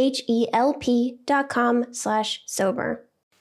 H-E-L-P dot com slash sober.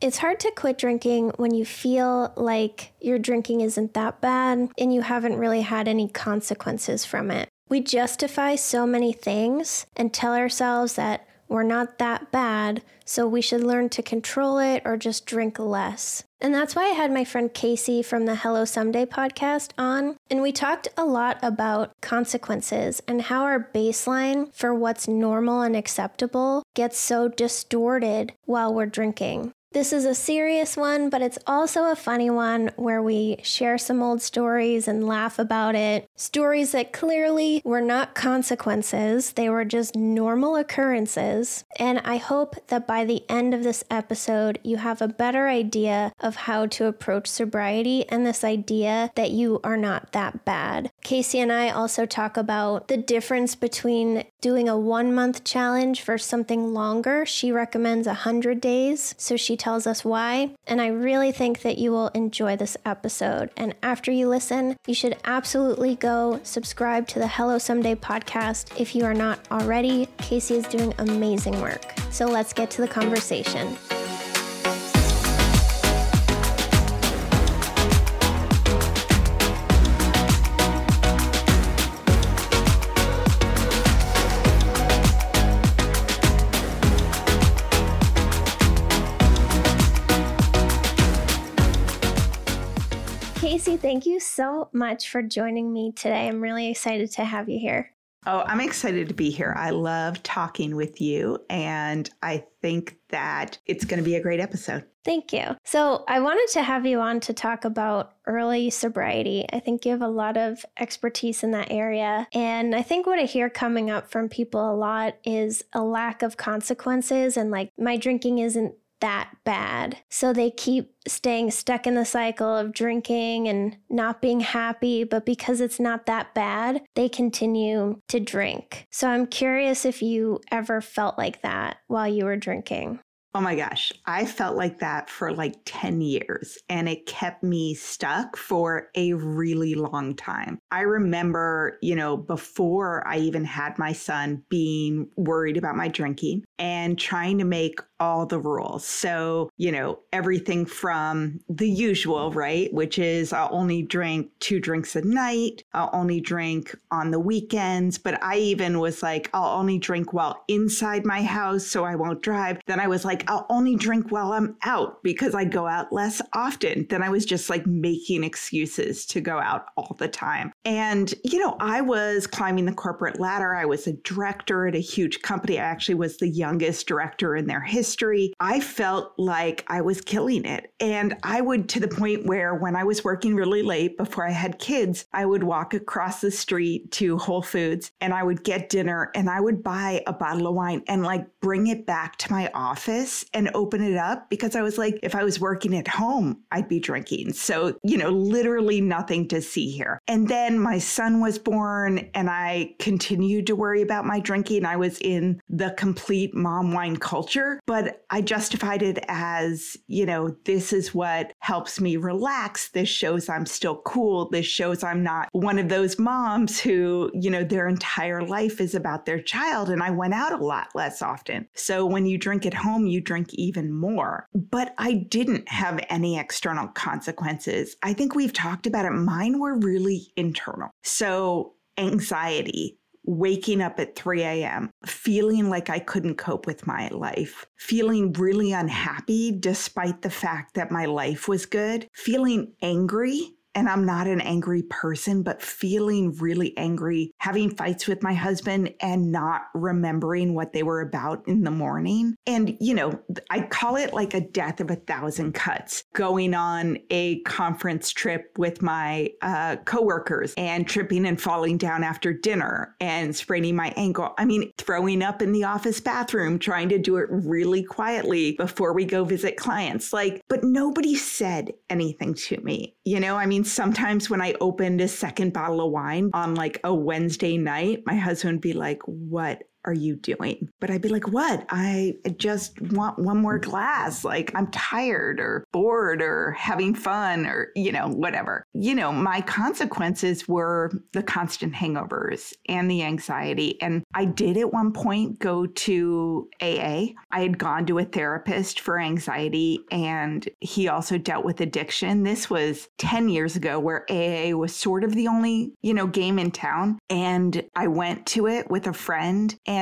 It's hard to quit drinking when you feel like your drinking isn't that bad and you haven't really had any consequences from it. We justify so many things and tell ourselves that we're not that bad, so we should learn to control it or just drink less. And that's why I had my friend Casey from the Hello Someday podcast on. And we talked a lot about consequences and how our baseline for what's normal and acceptable gets so distorted while we're drinking. This is a serious one, but it's also a funny one where we share some old stories and laugh about it. Stories that clearly were not consequences, they were just normal occurrences. And I hope that by the end of this episode, you have a better idea of how to approach sobriety and this idea that you are not that bad. Casey and I also talk about the difference between doing a one month challenge for something longer. She recommends 100 days. So she tells us why. And I really think that you will enjoy this episode. And after you listen, you should absolutely go subscribe to the Hello Someday podcast if you are not already. Casey is doing amazing work. So let's get to the conversation. Casey, thank you so much for joining me today. I'm really excited to have you here. Oh, I'm excited to be here. I love talking with you, and I think that it's going to be a great episode. Thank you. So, I wanted to have you on to talk about early sobriety. I think you have a lot of expertise in that area. And I think what I hear coming up from people a lot is a lack of consequences and like, my drinking isn't that bad. So they keep staying stuck in the cycle of drinking and not being happy, but because it's not that bad, they continue to drink. So I'm curious if you ever felt like that while you were drinking. Oh my gosh, I felt like that for like 10 years and it kept me stuck for a really long time. I remember, you know, before I even had my son being worried about my drinking and trying to make all the rules. So, you know, everything from the usual, right? Which is I'll only drink two drinks a night, I'll only drink on the weekends. But I even was like, I'll only drink while inside my house so I won't drive. Then I was like, I'll only drink while I'm out because I go out less often. Then I was just like making excuses to go out all the time. And, you know, I was climbing the corporate ladder. I was a director at a huge company. I actually was the youngest director in their history history, I felt like I was killing it. And I would, to the point where when I was working really late before I had kids, I would walk across the street to Whole Foods and I would get dinner and I would buy a bottle of wine and like bring it back to my office and open it up because I was like, if I was working at home, I'd be drinking. So, you know, literally nothing to see here. And then my son was born and I continued to worry about my drinking. I was in the complete mom wine culture. But but I justified it as, you know, this is what helps me relax. This shows I'm still cool. This shows I'm not one of those moms who, you know, their entire life is about their child. And I went out a lot less often. So when you drink at home, you drink even more. But I didn't have any external consequences. I think we've talked about it. Mine were really internal. So anxiety, waking up at 3 a.m., feeling like I couldn't cope with my life, feeling really unhappy despite the fact that my life was good, feeling angry and I'm not an angry person, but feeling really angry, having fights with my husband and not remembering what they were about in the morning. And, you know, I call it like a death of a thousand cuts, going on a conference trip with my uh, coworkers and tripping and falling down after dinner and spraining my ankle. I mean, throwing up in the office bathroom, trying to do it really quietly before we go visit clients. Like, but nobody said anything to me. You know, I mean, sometimes when I opened a second bottle of wine on like a Wednesday night, my husband would be like, What are you doing? But I'd be like, what? I just want one more glass. Like I'm tired or bored or having fun or, you know, whatever. You know, my consequences were the constant hangovers and the anxiety. And I did at one point go to AA. I had gone to a therapist for anxiety and he also dealt with addiction. This was 10 years ago where AA was sort of the only, you know, game in town. And I went to it with a friend and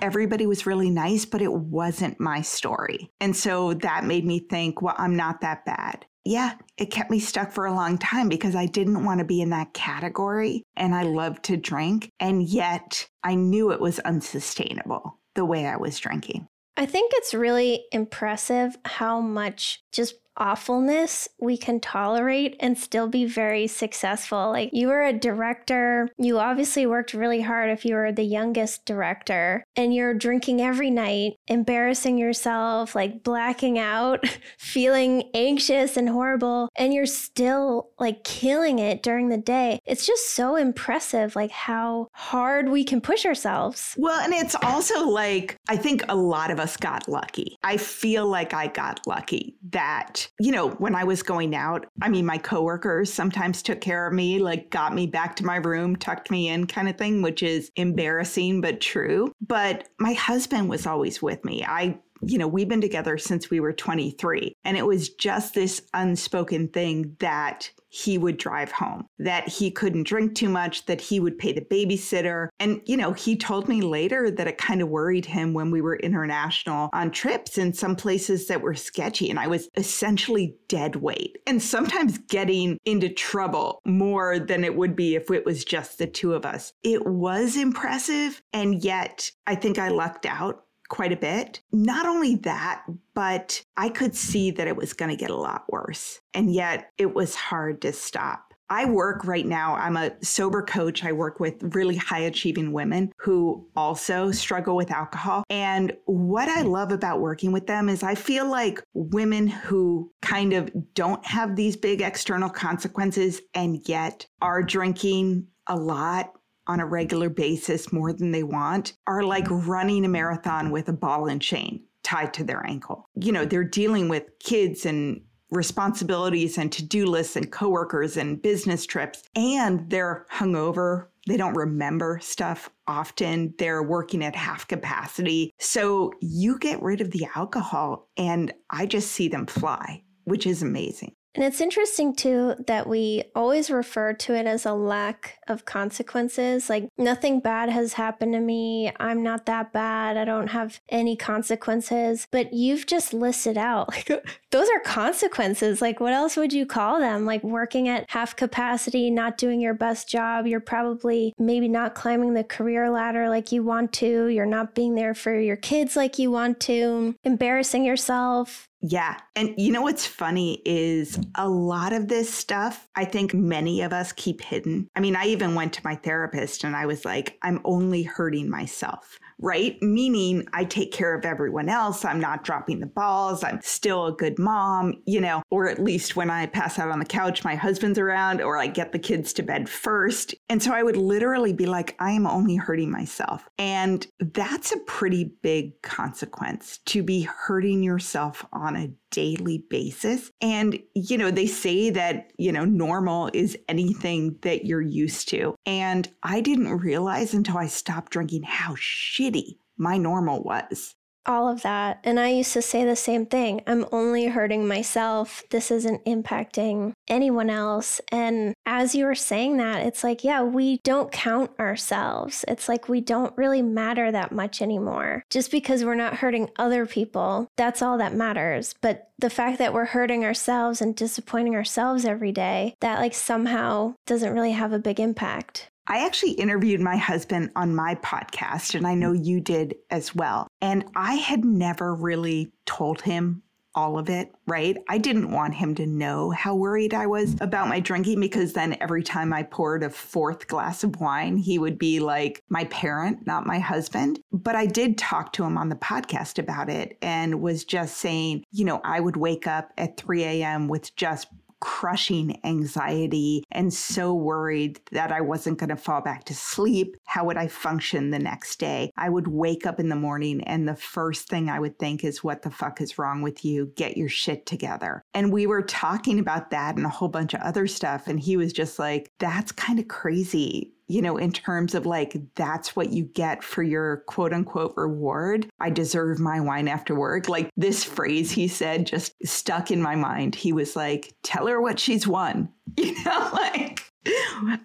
everybody was really nice, but it wasn't my story. And so that made me think, well, I'm not that bad. Yeah, it kept me stuck for a long time because I didn't want to be in that category and I loved to drink. And yet I knew it was unsustainable the way I was drinking. I think it's really impressive how much just awfulness we can tolerate and still be very successful. Like you were a director, you obviously worked really hard if you were the youngest director, and you're drinking every night, embarrassing yourself, like blacking out, feeling anxious and horrible, and you're still like killing it during the day. It's just so impressive, like how hard we can push ourselves. Well, and it's also like, I think a lot of us got lucky. I feel like I got lucky that you know, when I was going out, I mean, my coworkers sometimes took care of me, like got me back to my room, tucked me in kind of thing, which is embarrassing but true. But my husband was always with me. I you know, we've been together since we were 23. And it was just this unspoken thing that he would drive home, that he couldn't drink too much, that he would pay the babysitter. And, you know, he told me later that it kind of worried him when we were international on trips in some places that were sketchy. And I was essentially dead weight and sometimes getting into trouble more than it would be if it was just the two of us. It was impressive. And yet I think I lucked out quite a bit. Not only that, but I could see that it was going to get a lot worse. And yet it was hard to stop. I work right now, I'm a sober coach. I work with really high achieving women who also struggle with alcohol. And what I love about working with them is I feel like women who kind of don't have these big external consequences and yet are drinking a lot on a regular basis more than they want are like running a marathon with a ball and chain tied to their ankle. You know, they're dealing with kids and responsibilities and to-do lists and coworkers and business trips and they're hungover they don't remember stuff often. They're working at half capacity. So you get rid of the alcohol, and I just see them fly, which is amazing. And it's interesting too that we always refer to it as a lack of consequences. Like, nothing bad has happened to me. I'm not that bad. I don't have any consequences. But you've just listed out, like, those are consequences. Like, what else would you call them? Like, working at half capacity, not doing your best job. You're probably maybe not climbing the career ladder like you want to. You're not being there for your kids like you want to, embarrassing yourself yeah. And you know what's funny is a lot of this stuff, I think many of us keep hidden. I mean, I even went to my therapist and I was like, I'm only hurting myself right? Meaning I take care of everyone else. I'm not dropping the balls. I'm still a good mom, you know, or at least when I pass out on the couch, my husband's around or I get the kids to bed first. And so I would literally be like, I am only hurting myself. And that's a pretty big consequence to be hurting yourself on a daily basis. And, you know, they say that, you know, normal is anything that you're used to. And I didn't realize until I stopped drinking how shitty my normal was all of that. And I used to say the same thing I'm only hurting myself. This isn't impacting anyone else. And as you were saying that, it's like, yeah, we don't count ourselves. It's like we don't really matter that much anymore. Just because we're not hurting other people, that's all that matters. But the fact that we're hurting ourselves and disappointing ourselves every day, that like somehow doesn't really have a big impact. I actually interviewed my husband on my podcast, and I know mm-hmm. you did as well. And I had never really told him all of it, right? I didn't want him to know how worried I was mm-hmm. about my drinking because then every time I poured a fourth glass of wine, he would be like my parent, not my husband. But I did talk to him on the podcast about it and was just saying, you know, I would wake up at 3 a.m. with just crushing anxiety and so worried that I wasn't going to fall back to sleep. How would I function the next day? I would wake up in the morning and the first thing I would think is, What the fuck is wrong with you? Get your shit together. And we were talking about that and a whole bunch of other stuff. And he was just like, That's kind of crazy you know, in terms of like, that's what you get for your quote unquote reward. I deserve my wine after work. Like this phrase he said just stuck in my mind. He was like, tell her what she's won. You know, like,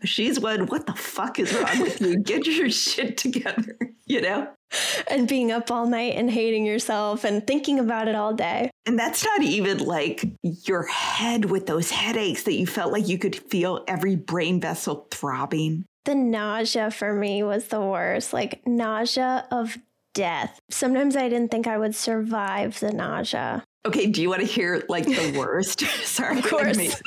she's won. What the fuck is wrong with you? Get your shit together, you know? And being up all night and hating yourself and thinking about it all day. And that's not even like your head with those headaches that you felt like you could feel every brain vessel throbbing. The nausea for me was the worst, like nausea of death. Sometimes I didn't think I would survive the nausea. Okay, do you want to hear like the worst? Sorry. Of course.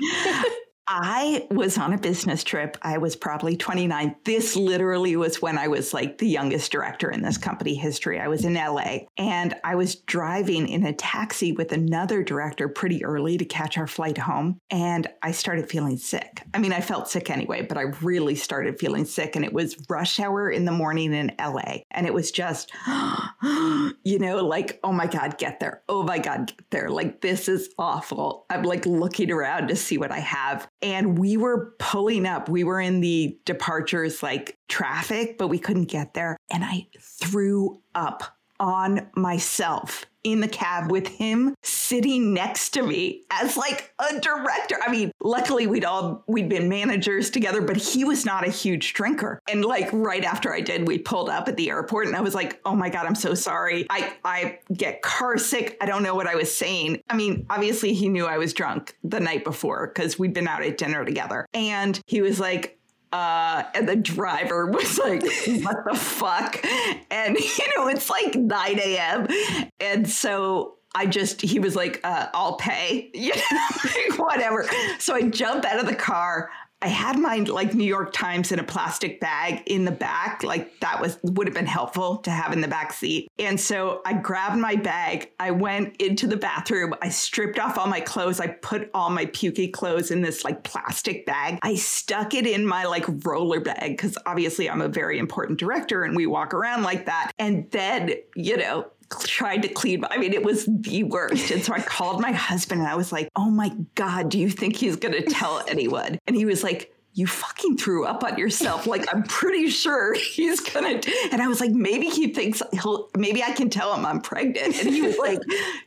I was on a business trip. I was probably 29. This literally was when I was like the youngest director in this company history. I was in LA and I was driving in a taxi with another director pretty early to catch our flight home. And I started feeling sick. I mean, I felt sick anyway, but I really started feeling sick. And it was rush hour in the morning in LA. And it was just, you know, like, oh my God, get there. Oh my God, get there. Like, this is awful. I'm like looking around to see what I have and we were pulling up. We were in the departures like traffic, but we couldn't get there. And I threw up on myself in the cab with him sitting next to me as like a director. I mean, luckily we'd all we'd been managers together, but he was not a huge drinker. And like right after I did, we pulled up at the airport and I was like, "Oh my god, I'm so sorry. I I get car sick. I don't know what I was saying." I mean, obviously he knew I was drunk the night before cuz we'd been out at dinner together. And he was like, uh, and the driver was like, what the fuck? And, you know, it's like 9 a.m. And so I just, he was like, uh, I'll pay, you know, like, whatever. So I jump out of the car. I had my like New York Times in a plastic bag in the back. Like that was would have been helpful to have in the back seat. And so I grabbed my bag. I went into the bathroom. I stripped off all my clothes. I put all my pukey clothes in this like plastic bag. I stuck it in my like roller bag because obviously I'm a very important director and we walk around like that. And then, you know, tried to clean. I mean, it was the worst. And so I called my husband and I was like, oh my God, do you think he's going to tell anyone? And he was like, you fucking threw up on yourself. Like, I'm pretty sure he's gonna. And I was like, maybe he thinks he'll, maybe I can tell him I'm pregnant. And he was like,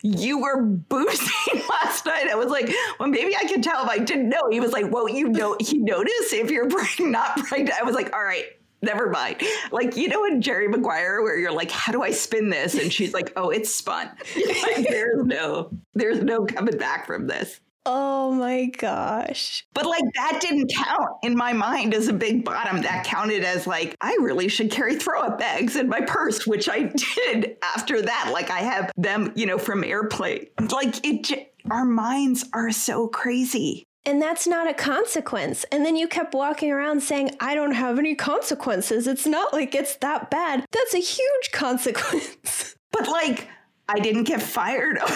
you were boozing last night. I was like, well, maybe I can tell him I didn't know. He was like, well, you know, he noticed if you're not pregnant. I was like, all right, never mind. Like, you know, in Jerry Maguire, where you're like, how do I spin this? And she's like, oh, it's spun. like, there's no, there's no coming back from this. Oh my gosh. But like that didn't count in my mind as a big bottom. That counted as like, I really should carry throw up bags in my purse, which I did after that. Like I have them, you know, from airplane. Like it, our minds are so crazy. And that's not a consequence. And then you kept walking around saying, I don't have any consequences. It's not like it's that bad. That's a huge consequence. But like, I didn't get fired.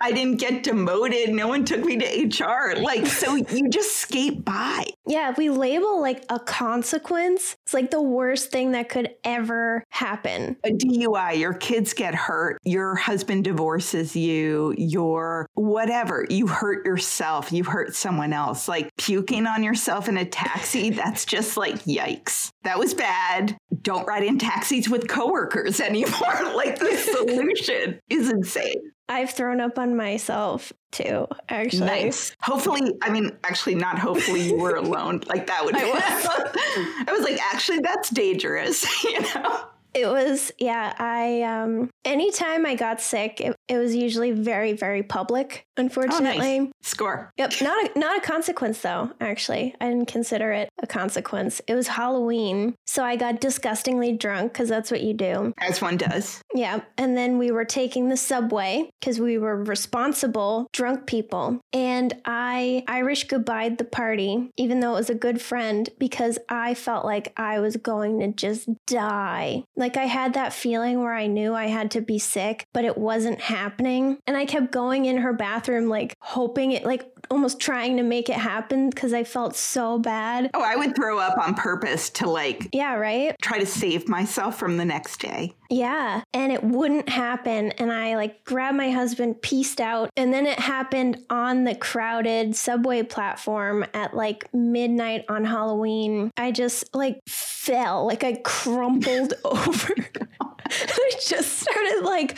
I didn't get demoted. No one took me to HR. Like, so you just skate by. Yeah, if we label like a consequence, it's like the worst thing that could ever happen. A DUI, your kids get hurt, your husband divorces you, your whatever, you hurt yourself, you hurt someone else. Like puking on yourself in a taxi, that's just like yikes. That was bad. Don't ride in taxis with coworkers anymore. like the solution is insane. I've thrown up on myself too, actually. Nice. Hopefully, I mean, actually, not hopefully you were alone. Like that would. I was. I was like, actually, that's dangerous. You know. It was, yeah. I um anytime I got sick, it, it was usually very, very public. Unfortunately, oh, nice. score. Yep, not a not a consequence though. Actually, I didn't consider it a consequence. It was Halloween, so I got disgustingly drunk because that's what you do, as one does. Yeah, and then we were taking the subway because we were responsible drunk people, and I Irish goodbye the party, even though it was a good friend, because I felt like I was going to just die. Like I had that feeling where I knew I had to be sick, but it wasn't happening. And I kept going in her bathroom, like hoping it, like almost trying to make it happen because I felt so bad. Oh, I would throw up on purpose to like, yeah, right? Try to save myself from the next day. Yeah. And it wouldn't happen. And I like grabbed my husband, pieced out. And then it happened on the crowded subway platform at like midnight on Halloween. I just like fell, like I crumpled over. I just started like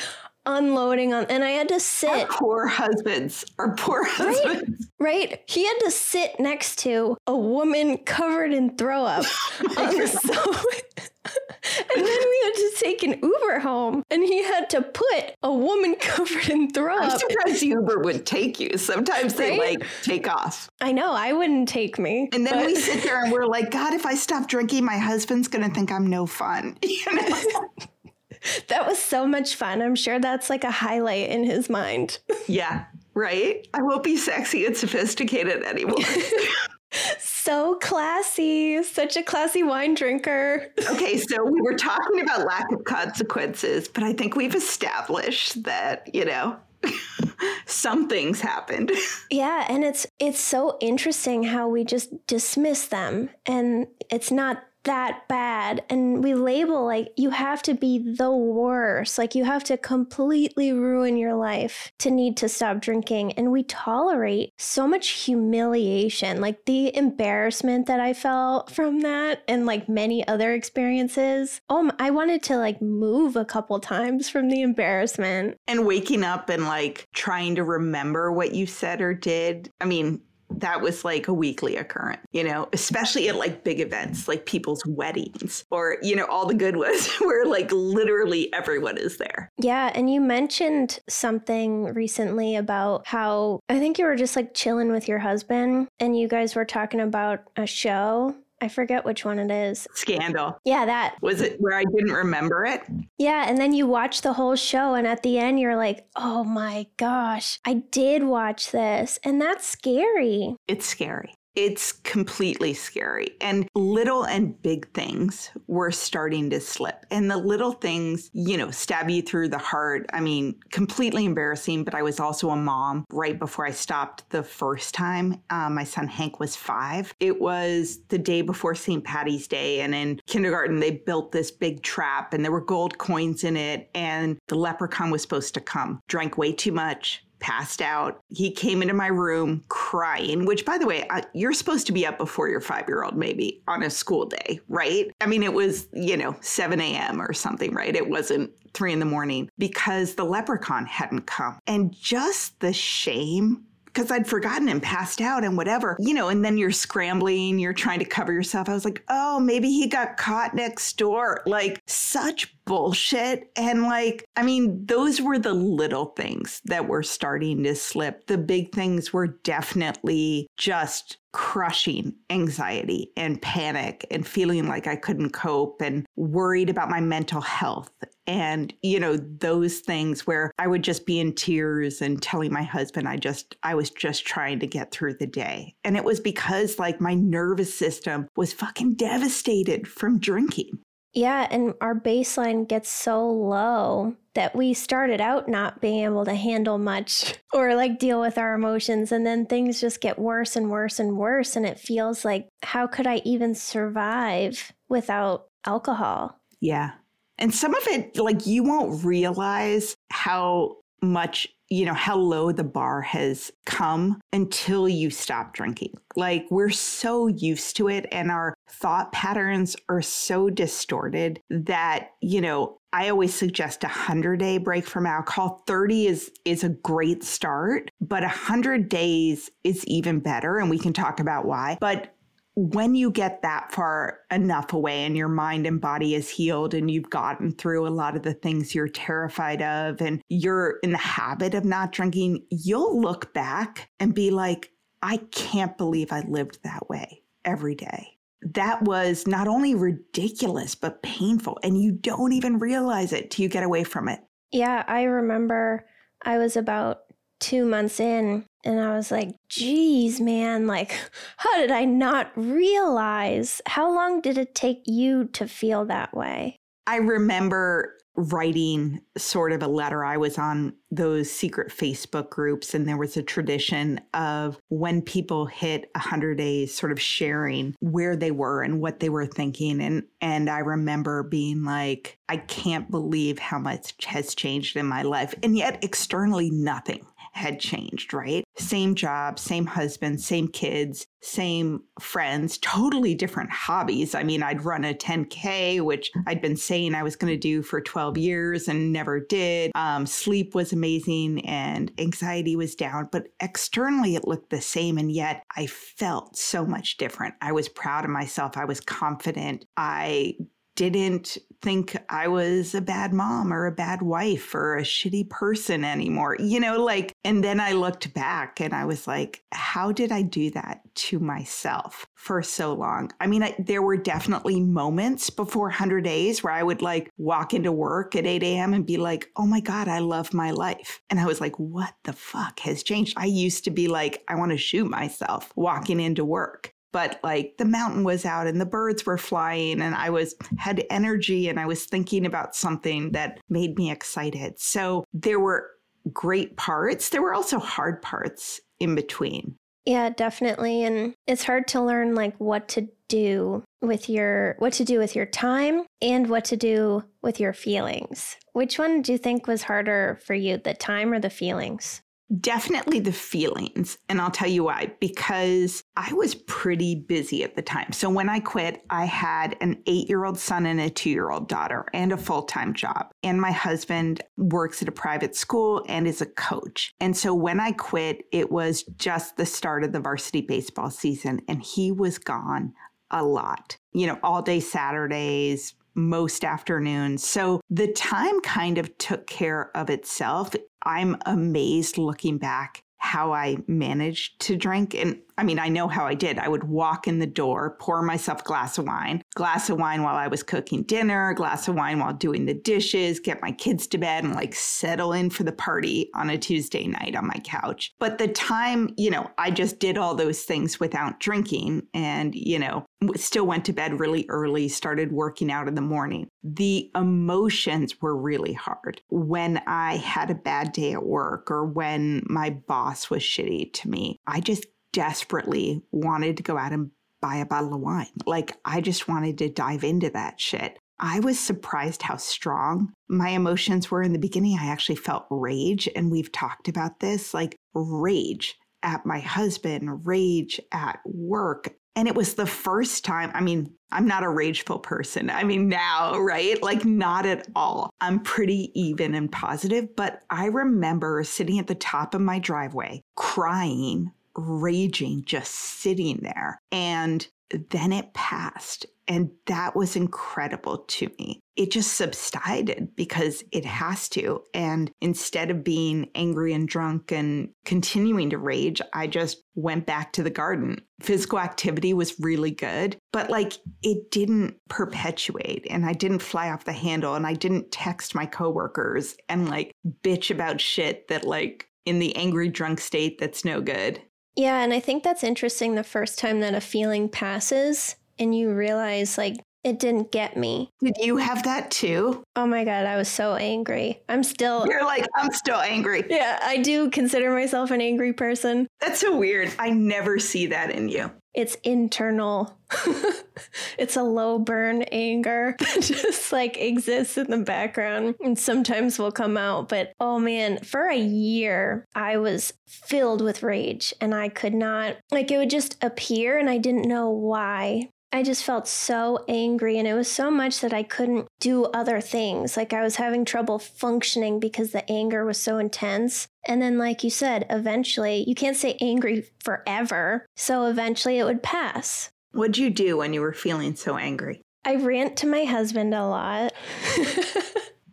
unloading on and I had to sit. Our poor husbands. Our poor husbands. Right, right. He had to sit next to a woman covered in throw up on the subway. and then we had to take an Uber home and he had to put a woman covered in throw up. I'm surprised Uber would take you. Sometimes they right? like take off. I know, I wouldn't take me. And then but... we sit there and we're like, God, if I stop drinking, my husband's gonna think I'm no fun. You know? that was so much fun. I'm sure that's like a highlight in his mind. Yeah, right? I won't be sexy and sophisticated anymore. so classy, such a classy wine drinker. okay, so we were talking about lack of consequences, but I think we've established that, you know, some things happened. Yeah, and it's it's so interesting how we just dismiss them and it's not that bad. And we label like you have to be the worst. Like you have to completely ruin your life to need to stop drinking. And we tolerate so much humiliation, like the embarrassment that I felt from that and like many other experiences. Oh, I wanted to like move a couple times from the embarrassment. And waking up and like trying to remember what you said or did. I mean, that was like a weekly occurrence, you know, especially at like big events like people's weddings or, you know, all the good ones where like literally everyone is there. Yeah. And you mentioned something recently about how I think you were just like chilling with your husband and you guys were talking about a show I forget which one it is. Scandal. Yeah, that. Was it where I didn't remember it? Yeah, and then you watch the whole show, and at the end, you're like, oh my gosh, I did watch this. And that's scary. It's scary. It's completely scary. And little and big things were starting to slip. And the little things, you know, stab you through the heart. I mean, completely embarrassing, but I was also a mom right before I stopped the first time. Uh, my son Hank was five. It was the day before St. Patty's Day. And in kindergarten, they built this big trap and there were gold coins in it. And the leprechaun was supposed to come, drank way too much, passed out. He came into my room crying, which, by the way, I, you're supposed to be up before your five year old, maybe on a school day, right? I mean, it was, you know, 7 a.m. or something, right? It wasn't three in the morning because the leprechaun hadn't come. And just the shame because I'd forgotten and passed out and whatever, you know, and then you're scrambling, you're trying to cover yourself. I was like, oh, maybe he got caught next door. Like, such bullshit. And like, I mean, those were the little things that were starting to slip. The big things were definitely just crushing anxiety and panic and feeling like I couldn't cope and worried about my mental health. And, you know, those things where I would just be in tears and telling my husband I just, I was just trying to get through the day. And it was because like my nervous system was fucking devastated from drinking. Yeah, and our baseline gets so low that we started out not being able to handle much or like deal with our emotions. And then things just get worse and worse and worse. And it feels like, how could I even survive without alcohol? Yeah. And some of it, like, you won't realize how much you know, how low the bar has come until you stop drinking. Like we're so used to it and our thought patterns are so distorted that, you know, I always suggest a 100 day break from alcohol. 30 is is a great start, but 100 days is even better and we can talk about why. But when you get that far enough away and your mind and body is healed and you've gotten through a lot of the things you're terrified of and you're in the habit of not drinking, you'll look back and be like, I can't believe I lived that way every day. That was not only ridiculous, but painful. And you don't even realize it till you get away from it. Yeah, I remember I was about two months in and I was like, geez, man, like, how did I not realize? How long did it take you to feel that way? I remember writing sort of a letter. I was on those secret Facebook groups, and there was a tradition of when people hit 100 days, sort of sharing where they were and what they were thinking. And, and I remember being like, I can't believe how much has changed in my life. And yet, externally, nothing had changed, right? Same job, same husband, same kids, same friends, totally different hobbies. I mean, I'd run a 10K, which I'd been saying I was going to do for 12 years and never did. Um, sleep was amazing and anxiety was down, but externally it looked the same. And yet I felt so much different. I was proud of myself. I was confident. I didn't think I was a bad mom or a bad wife or a shitty person anymore. You know, like, and then I looked back and I was like, how did I do that to myself for so long? I mean, I, there were definitely moments before 100 days where I would like walk into work at 8 a.m. and be like, oh my God, I love my life. And I was like, what the fuck has changed? I used to be like, I want to shoot myself walking into work but like the mountain was out and the birds were flying and I was had energy and I was thinking about something that made me excited. So there were great parts. There were also hard parts in between. Yeah, definitely. And it's hard to learn like what to do with your what to do with your time and what to do with your feelings. Which one do you think was harder for you, the time or the feelings? Definitely the feelings. And I'll tell you why. Because I was pretty busy at the time. So when I quit, I had an eight year old son and a two year old daughter and a full time job. And my husband works at a private school and is a coach. And so when I quit, it was just the start of the varsity baseball season. And he was gone a lot, you know, all day Saturdays, most afternoons. So the time kind of took care of itself. I'm amazed looking back how I managed to drink. And I mean, I know how I did. I would walk in the door, pour myself a glass of wine, glass of wine while I was cooking dinner, glass of wine while doing the dishes, get my kids to bed and like settle in for the party on a Tuesday night on my couch. But the time, you know, I just did all those things without drinking and, you know, still went to bed really early, started working out in the morning. The emotions were really hard when I had a bad day at work or when my boss was shitty to me. I just desperately wanted to go out and buy a bottle of wine. Like, I just wanted to dive into that shit. I was surprised how strong my emotions were in the beginning. I actually felt rage, and we've talked about this like rage at my husband, rage at work. And it was the first time, I mean, I'm not a rageful person. I mean, now, right? Like, not at all. I'm pretty even and positive. But I remember sitting at the top of my driveway crying raging, just sitting there. And then it passed. And that was incredible to me. It just subsided because it has to. And instead of being angry and drunk and continuing to rage, I just went back to the garden. Physical activity was really good, but like it didn't perpetuate. And I didn't fly off the handle and I didn't text my coworkers and like bitch about shit that like in the angry drunk state that's no good. Yeah, and I think that's interesting the first time that a feeling passes and you realize, like, it didn't get me. Did you have that too? Oh my God, I was so angry. I'm still. You're like, I'm still angry. Yeah, I do consider myself an angry person. That's so weird. I never see that in you. It's internal. it's a low burn anger that just like exists in the background and sometimes will come out. But oh man, for a year, I was filled with rage and I could not, like, it would just appear and I didn't know why. I just felt so angry, and it was so much that I couldn't do other things. Like I was having trouble functioning because the anger was so intense. And then, like you said, eventually, you can't stay angry forever. So eventually it would pass. What'd you do when you were feeling so angry? I rant to my husband a lot.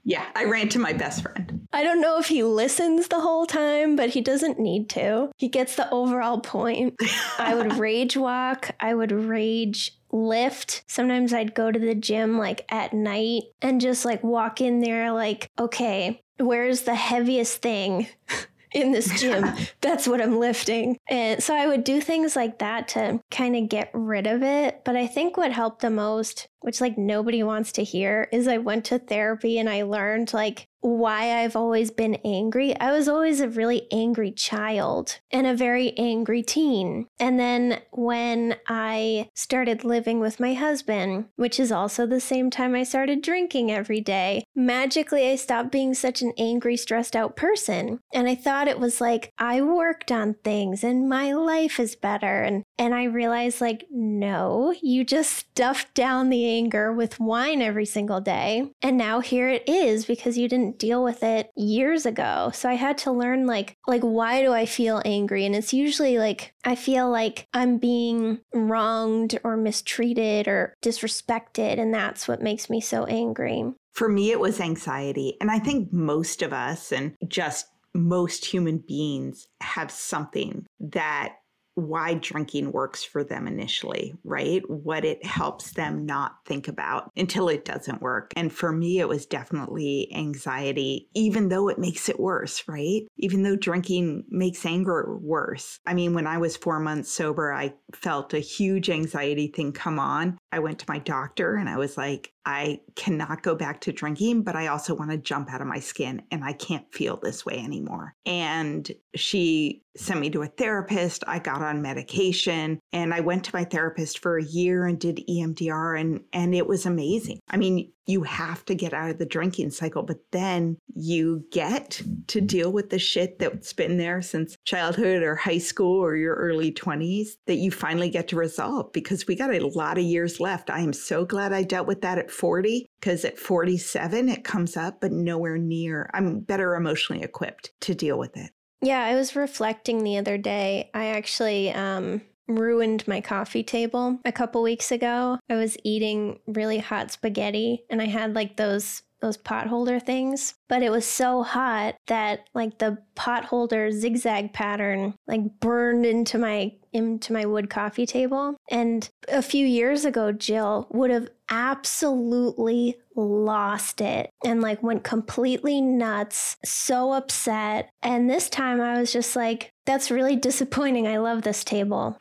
Yeah, I rant to my best friend. I don't know if he listens the whole time, but he doesn't need to. He gets the overall point. I would rage walk, I would rage lift. Sometimes I'd go to the gym like at night and just like walk in there like, okay, where's the heaviest thing? in this gym. That's what I'm lifting. And so I would do things like that to kind of get rid of it. But I think what helped the most, which like nobody wants to hear, is I went to therapy and I learned like why I've always been angry. I was always a really angry child and a very angry teen. And then when I started living with my husband, which is also the same time I started drinking every day, magically I stopped being such an angry, stressed out person. And I thought it was like I worked on things and my life is better. And and I realized like no, you just stuffed down the anger with wine every single day. And now here it is because you didn't deal with it years ago. So I had to learn like like why do I feel angry? And it's usually like I feel like I'm being wronged or mistreated or disrespected and that's what makes me so angry. For me it was anxiety. And I think most of us and just most human beings have something that why drinking works for them initially, right? What it helps them not think about until it doesn't work. And for me, it was definitely anxiety, even though it makes it worse, right? Even though drinking makes anger worse. I mean, when I was four months sober, I felt a huge anxiety thing come on. I went to my doctor and I was like, I cannot go back to drinking, but I also want to jump out of my skin and I can't feel this way anymore. And she sent me to a therapist. I got on medication and I went to my therapist for a year and did EMDR and and it was amazing. I mean, you have to get out of the drinking cycle, but then you get to deal with the shit that's been there since childhood or high school or your early 20s that you finally get to resolve because we got a lot of years left. I am so glad I dealt with that at 40 because at 47 it comes up, but nowhere near. I'm better emotionally equipped to deal with it. Yeah, I was reflecting the other day. I actually um, ruined my coffee table a couple weeks ago. I was eating really hot spaghetti and I had like those those pot holder things, but it was so hot that like the pot holder zigzag pattern like burned into my into my wood coffee table. And a few years ago, Jill would have absolutely lost it and like went completely nuts, so upset. And this time I was just like, that's really disappointing. I love this table.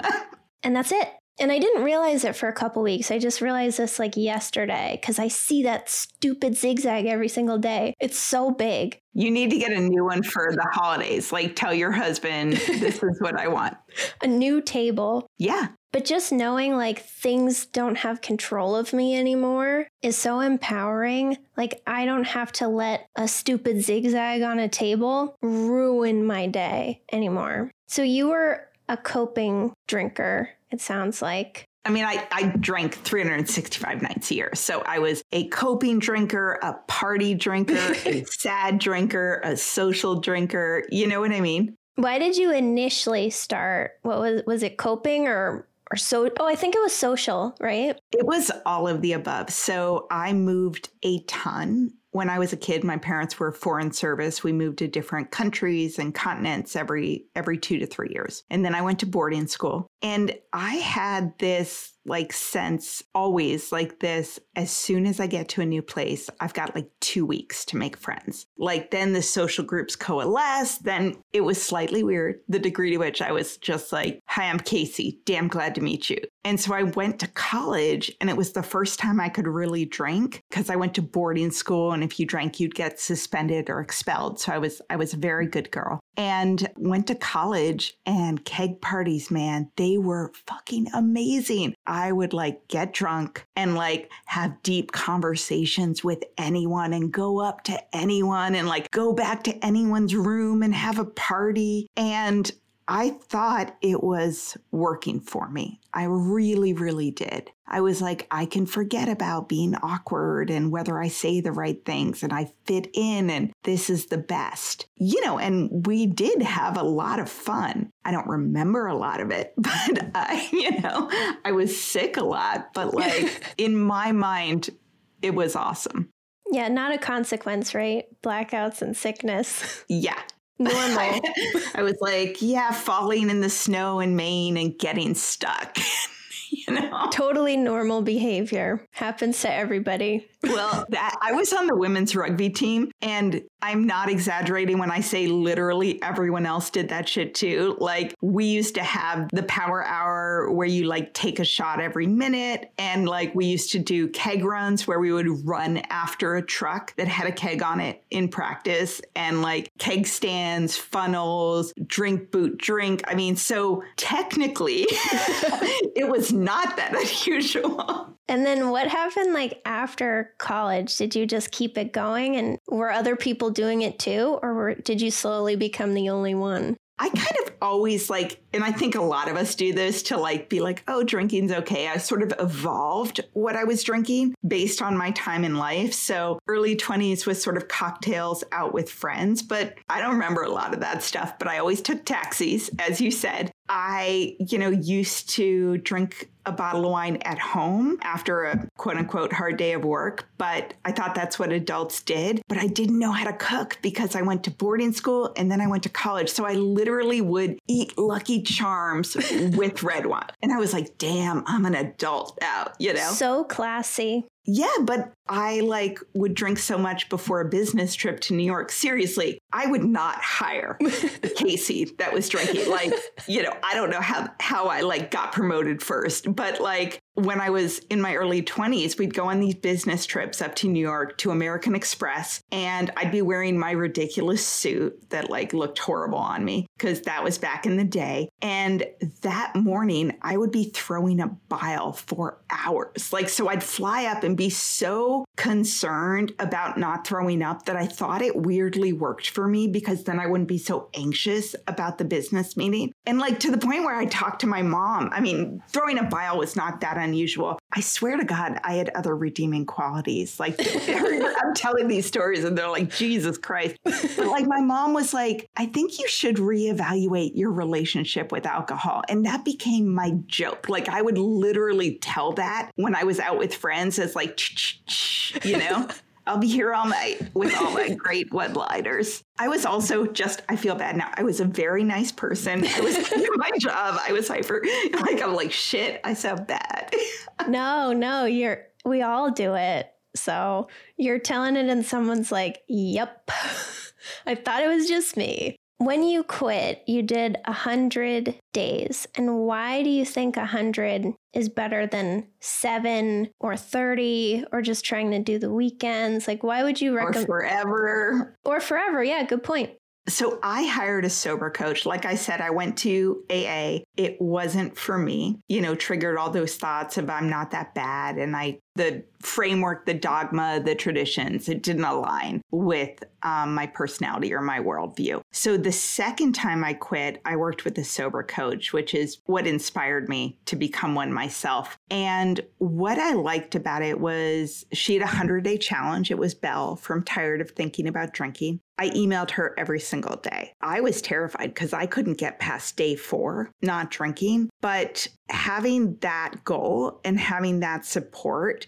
and that's it. And I didn't realize it for a couple weeks. I just realized this like yesterday because I see that stupid zigzag every single day. It's so big. You need to get a new one for the holidays. Like tell your husband, this is what I want. a new table. Yeah. But just knowing like things don't have control of me anymore is so empowering. Like I don't have to let a stupid zigzag on a table ruin my day anymore. So you were a coping drinker it sounds like. I mean, I, I drank 365 nights a year. So I was a coping drinker, a party drinker, a sad drinker, a social drinker. You know what I mean? Why did you initially start? What was was it coping or or so oh, I think it was social, right? It was all of the above. So I moved a ton when I was a kid, my parents were foreign service. We moved to different countries and continents every every 2 to 3 years. And then I went to boarding school. And I had this like sense always like this as soon as I get to a new place, I've got like two weeks to make friends. Like then the social groups coalesce. Then it was slightly weird, the degree to which I was just like, Hi, I'm Casey. Damn glad to meet you. And so I went to college and it was the first time I could really drink because I went to boarding school and if you drank you'd get suspended or expelled. So I was I was a very good girl and went to college and keg parties, man, they were fucking amazing. I would like get drunk and like have deep conversations with anyone and go up to anyone and like go back to anyone's room and have a party. And I thought it was working for me. I really, really did. I was like, I can forget about being awkward and whether I say the right things and I fit in and this is the best. You know, and we did have a lot of fun. I don't remember a lot of it, but I, you know, I was sick a lot, but like in my mind, it was awesome. Yeah, not a consequence, right? Blackouts and sickness. Yeah, normal. I was like, yeah, falling in the snow in Maine and getting stuck. you know? Totally normal behavior. Happens to everybody. Well, that I was on the women's rugby team and I'm not exaggerating when I say literally everyone else did that shit too. Like we used to have the power hour where you like take a shot every minute and like we used to do keg runs where we would run after a truck that had a keg on it in practice and like keg stands, funnels, drink boot drink. I mean, so technically it was not that unusual. And then what happened like after college? Did you just keep it going and were other people doing it too? Or were, did you slowly become the only one? I kind of always like, and I think a lot of us do this to like be like, oh, drinking's okay. I sort of evolved what I was drinking based on my time in life. So early 20s was sort of cocktails out with friends, but I don't remember a lot of that stuff. But I always took taxis, as you said. I, you know, used to drink a bottle of wine at home after a quote unquote hard day of work, but I thought that's what adults did. But I didn't know how to cook because I went to boarding school and then I went to college. So I literally would eat Lucky Charms with red wine. And I was like, damn, I'm an adult now, you know? So classy. Yeah, but I like would drink so much before a business trip to New York. Seriously, I would not hire Casey that was drinking. Like, you know, I don't know how how I like got promoted first, but like when I was in my early 20s, we'd go on these business trips up to New York to American Express, and I'd be wearing my ridiculous suit that like looked horrible on me because that was back in the day. And that morning, I would be throwing a bile for hours. Like, so I'd fly up and be so concerned about not throwing up that I thought it weirdly worked for me because then I wouldn't be so anxious about the business meeting. And like to the point where I talked to my mom. I mean, throwing a bile was not that unusual. I swear to God, I had other redeeming qualities. Like I'm telling these stories and they're like, Jesus Christ. But like my mom was like, I think you should reevaluate your relationship with alcohol. And that became my joke. Like I would literally tell that when I was out with friends as like, you know? I'll be here all night with all my great one liners. I was also just, I feel bad now. I was a very nice person. I was doing my job. I was hyper. Like, I'm like, shit, I sound bad. no, no, you're, we all do it. So you're telling it, and someone's like, yep, I thought it was just me. When you quit, you did 100 days. And why do you think 100 is better than 7 or 30 or just trying to do the weekends? Like, why would you recommend? Or forever. Or forever. Yeah, good point. So I hired a sober coach. Like I said, I went to AA. It wasn't for me, you know, triggered all those thoughts of I'm not that bad. And I the framework, the dogma, the traditions, it didn't align with um, my personality or my worldview. So the second time I quit, I worked with a sober coach, which is what inspired me to become one myself. And what I liked about it was she had a 100 day challenge. It was Belle from Tired of Thinking About Drinking. I emailed her every single day. I was terrified because I couldn't get past day four not drinking. But having that goal and having that support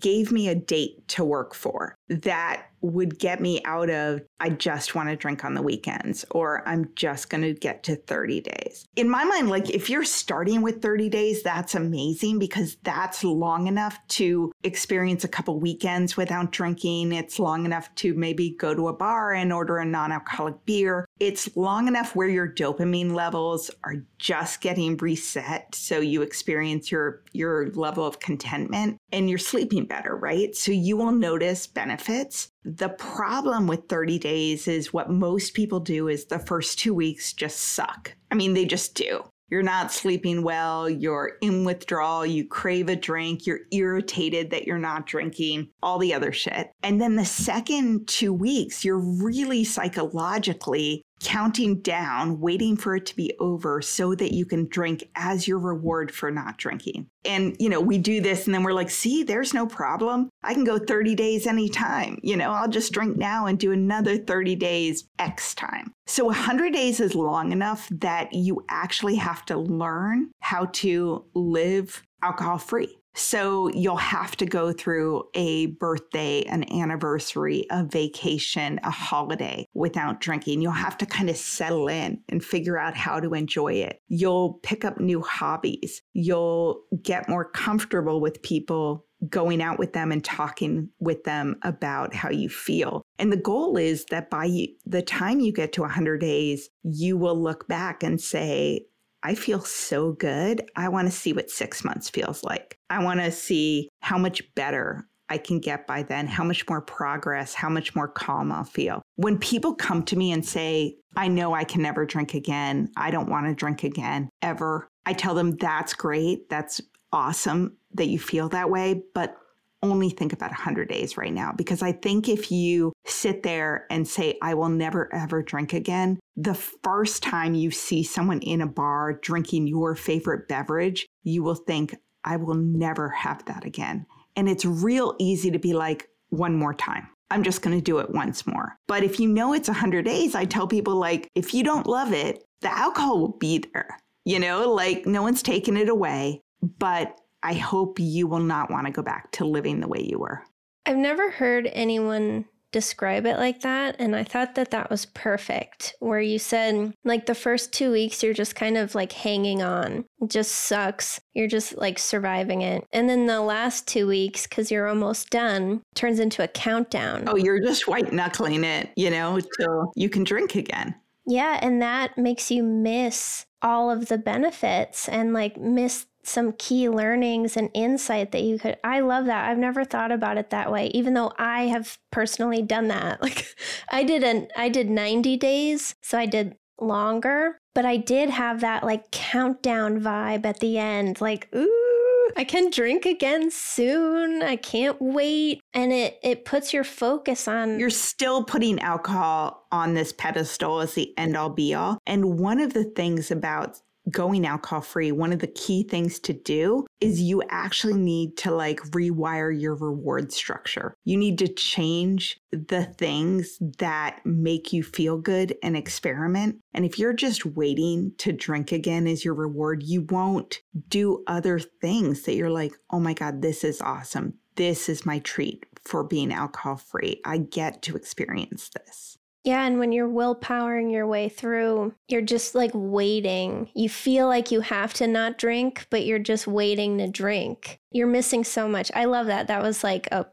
gave me a date to work for that would get me out of, I just want to drink on the weekends, or I'm just going to get to 30 days. In my mind, like if you're starting with 30 days, that's amazing because that's long enough to experience a couple weekends without drinking. It's long enough to maybe go to a bar and order a non alcoholic beer. It's long enough where your dopamine levels are just getting reset. So you experience your, your level of contentment and you're sleeping better, right? So you will notice benefits. The problem with 30 days is what most people do is the first two weeks just suck. I mean, they just do. You're not sleeping well, you're in withdrawal, you crave a drink, you're irritated that you're not drinking, all the other shit. And then the second two weeks, you're really psychologically counting down, waiting for it to be over so that you can drink as your reward for not drinking. And, you know, we do this and then we're like, see, there's no problem. I can go 30 days anytime. You know, I'll just drink now and do another 30 days X time. So 100 days is long enough that you actually have to learn how to live alcohol free. So you'll have to go through a birthday, an anniversary, a vacation, a holiday without drinking. You'll have to kind of settle in and figure out how to enjoy it. You'll pick up new hobbies. You'll get more comfortable with people going out with them and talking with them about how you feel. And the goal is that by the time you get to 100 days, you will look back and say, I feel so good. I want to see what six months feels like. I want to see how much better I can get by then, how much more progress, how much more calm I'll feel. When people come to me and say, I know I can never drink again, I don't want to drink again ever, I tell them that's great. That's awesome that you feel that way. But only think about 100 days right now because I think if you sit there and say, I will never ever drink again, the first time you see someone in a bar drinking your favorite beverage, you will think, I will never have that again. And it's real easy to be like, one more time. I'm just going to do it once more. But if you know it's 100 days, I tell people, like, if you don't love it, the alcohol will be there. You know, like no one's taking it away, but I hope you will not want to go back to living the way you were. I've never heard anyone describe it like that. And I thought that that was perfect, where you said, like, the first two weeks, you're just kind of like hanging on. It just sucks. You're just like surviving it. And then the last two weeks, because you're almost done, turns into a countdown. Oh, you're just white knuckling it, you know, till you can drink again. Yeah. And that makes you miss all of the benefits and like miss some key learnings and insight that you could I love that. I've never thought about it that way even though I have personally done that. Like I did an I did 90 days, so I did longer, but I did have that like countdown vibe at the end like ooh, I can drink again soon. I can't wait. And it it puts your focus on You're still putting alcohol on this pedestal as the end all be all. And one of the things about going alcohol free, one of the key things to do is you actually need to like rewire your reward structure. You need to change the things that make you feel good and experiment. And if you're just waiting to drink again as your reward, you won't do other things that you're like, oh my God, this is awesome. This is my treat for being alcohol free. I get to experience this. Yeah, and when you're willpowering your way through, you're just like waiting. You feel like you have to not drink, but you're just waiting to drink. You're missing so much. I love that. That was like a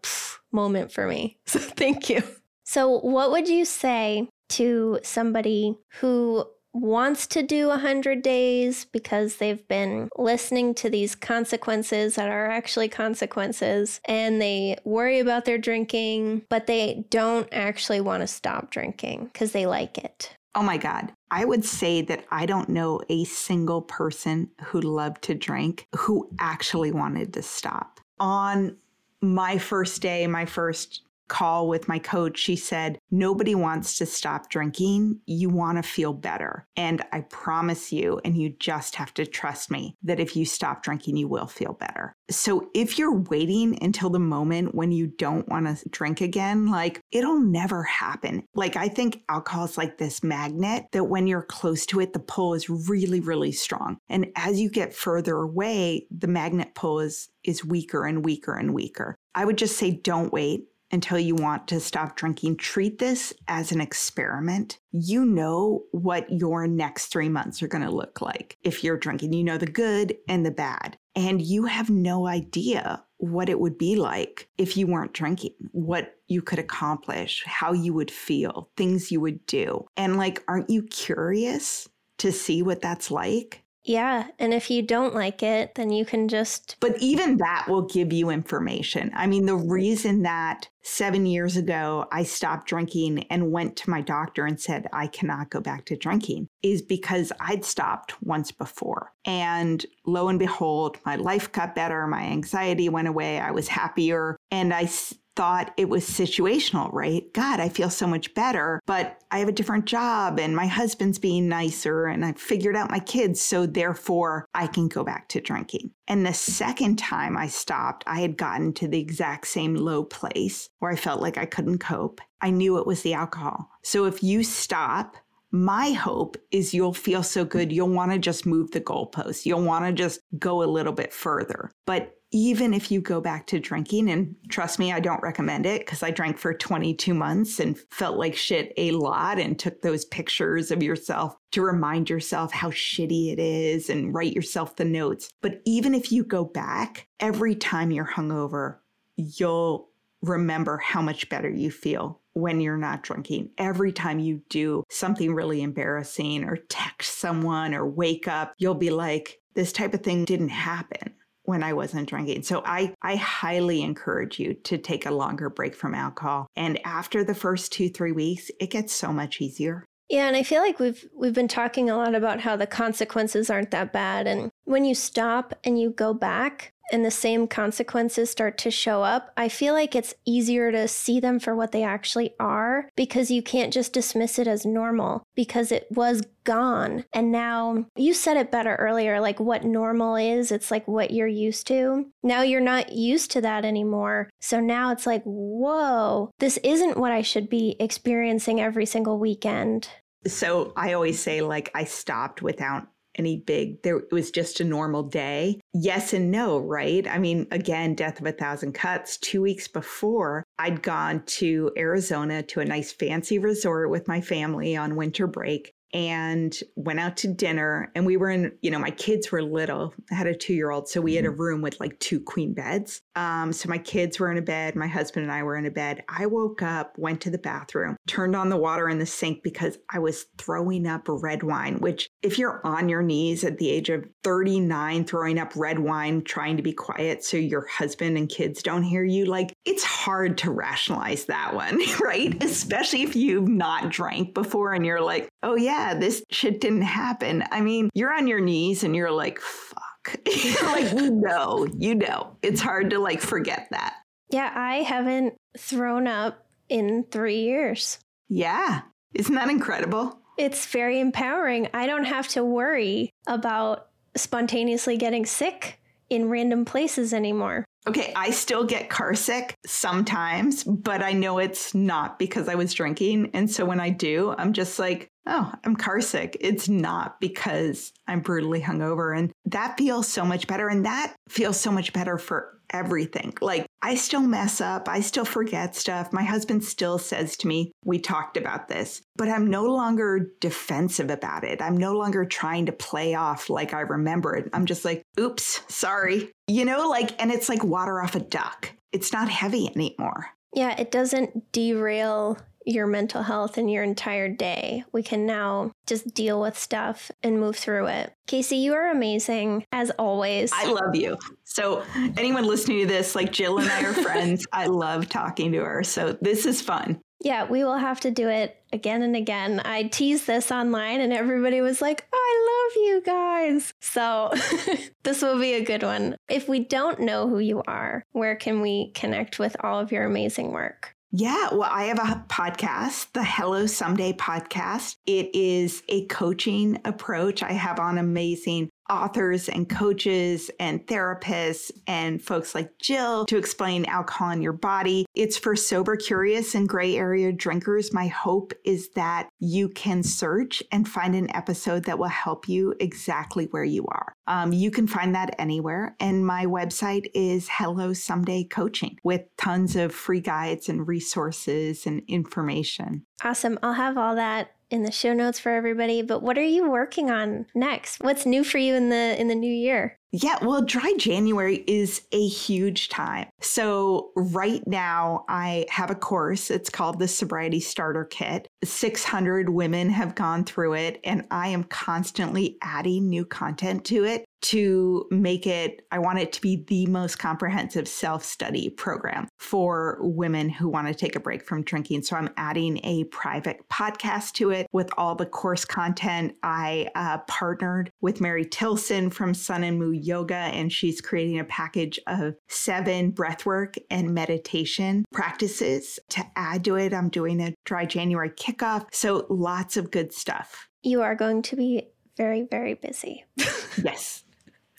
moment for me. So thank you. So, what would you say to somebody who wants to do 100 days because they've been listening to these consequences that are actually consequences and they worry about their drinking, but they don't actually want to stop drinking because they like it. Oh my God. I would say that I don't know a single person who loved to drink who actually wanted to stop. On my first day, my first call with my coach, she said, Nobody wants to stop drinking. You want to feel better. And I promise you, and you just have to trust me, that if you stop drinking, you will feel better. So if you're waiting until the moment when you don't want to drink again, like it'll never happen. Like I think alcohol is like this magnet that when you're close to it, the pull is really, really strong. And as you get further away, the magnet pull is is weaker and weaker and weaker. I would just say don't wait until you want to stop drinking. Treat this as an experiment. You know what your next three months are going to look like if you're drinking. You know the good and the bad. And you have no idea what it would be like if you weren't drinking, what you could accomplish, how you would feel, things you would do. And like, aren't you curious to see what that's like? Yeah. And if you don't like it, then you can just. But even that will give you information. I mean, the reason that seven years ago I stopped drinking and went to my doctor and said, I cannot go back to drinking is because I'd stopped once before. And lo and behold, my life got better. My anxiety went away. I was happier. And I thought it was situational, right? God, I feel so much better, but I have a different job and my husband's being nicer and I've figured out my kids. So therefore, I can go back to drinking. And the second time I stopped, I had gotten to the exact same low place where I felt like I couldn't cope. I knew it was the alcohol. So if you stop, my hope is you'll feel so good, you'll want to just move the goalposts. You'll want to just go a little bit further. But even if you go back to drinking, and trust me, I don't recommend it because I drank for 22 months and felt like shit a lot and took those pictures of yourself to remind yourself how shitty it is and write yourself the notes. But even if you go back, every time you're hungover, you'll remember how much better you feel when you're not drinking. Every time you do something really embarrassing or text someone or wake up, you'll be like, this type of thing didn't happen when I wasn't drinking. So I, I highly encourage you to take a longer break from alcohol. And after the first two, three weeks, it gets so much easier. Yeah, and I feel like we've we've been talking a lot about how the consequences aren't that bad and when you stop and you go back, and the same consequences start to show up, I feel like it's easier to see them for what they actually are because you can't just dismiss it as normal because it was gone. And now you said it better earlier like what normal is, it's like what you're used to. Now you're not used to that anymore. So now it's like, whoa, this isn't what I should be experiencing every single weekend. So I always say, like, I stopped without any big there it was just a normal day. Yes and no right? I mean again death of a thousand cuts. Two weeks before I'd gone to Arizona to a nice fancy resort with my family on winter break and went out to dinner. And we were in you know my kids were little i had a two year old so we had a mm-hmm. room with like two queen beds um, so my kids were in a bed my husband and i were in a bed i woke up went to the bathroom turned on the water in the sink because i was throwing up red wine which if you're on your knees at the age of 39 throwing up red wine trying to be quiet so your husband and kids don't hear you like it's hard to rationalize that one right especially if you've not drank before and you're like oh yeah this shit didn't happen. I mean, you're on your knees and you're like, fuck. like, you know, you know. It's hard to like forget that. Yeah, I haven't thrown up in three years. Yeah. Isn't that incredible? It's very empowering. I don't have to worry about spontaneously getting sick in random places anymore. Okay, I still get car sick sometimes, but I know it's not because I was drinking. And so when I do, I'm just like, oh, I'm car sick. It's not because I'm brutally hungover. And that feels so much better. And that feels so much better for everything. Like I still mess up. I still forget stuff. My husband still says to me, we talked about this, but I'm no longer defensive about it. I'm no longer trying to play off like I remember it. I'm just like, oops, sorry. You know, like, and it's like water off a duck. It's not heavy anymore. Yeah, it doesn't derail your mental health and your entire day. We can now just deal with stuff and move through it. Casey, you are amazing as always. I love you. So, anyone listening to this, like Jill and I are friends. I love talking to her. So, this is fun. Yeah, we will have to do it again and again. I teased this online and everybody was like, I love you guys. So this will be a good one. If we don't know who you are, where can we connect with all of your amazing work? Yeah, well, I have a podcast, the Hello Someday podcast. It is a coaching approach. I have on amazing authors and coaches and therapists and folks like Jill to explain alcohol in your body. It's for sober, curious, and gray area drinkers. My hope is that you can search and find an episode that will help you exactly where you are. Um, you can find that anywhere. And my website is Hello Someday Coaching with tons of free guides and resources and information. Awesome. I'll have all that in the show notes for everybody. But what are you working on next? What's new for you in the in the new year? Yeah, well, dry January is a huge time. So, right now, I have a course. It's called the Sobriety Starter Kit. 600 women have gone through it, and I am constantly adding new content to it to make it, I want it to be the most comprehensive self study program for women who want to take a break from drinking. So I'm adding a private podcast to it with all the course content. I uh, partnered with Mary Tilson from Sun and Moon Yoga, and she's creating a package of seven breathwork and meditation practices to add to it. I'm doing a dry January kickoff. So lots of good stuff. You are going to be very, very busy. yes.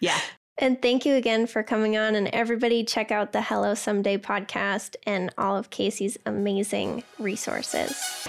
Yeah. And thank you again for coming on. And everybody, check out the Hello Someday podcast and all of Casey's amazing resources.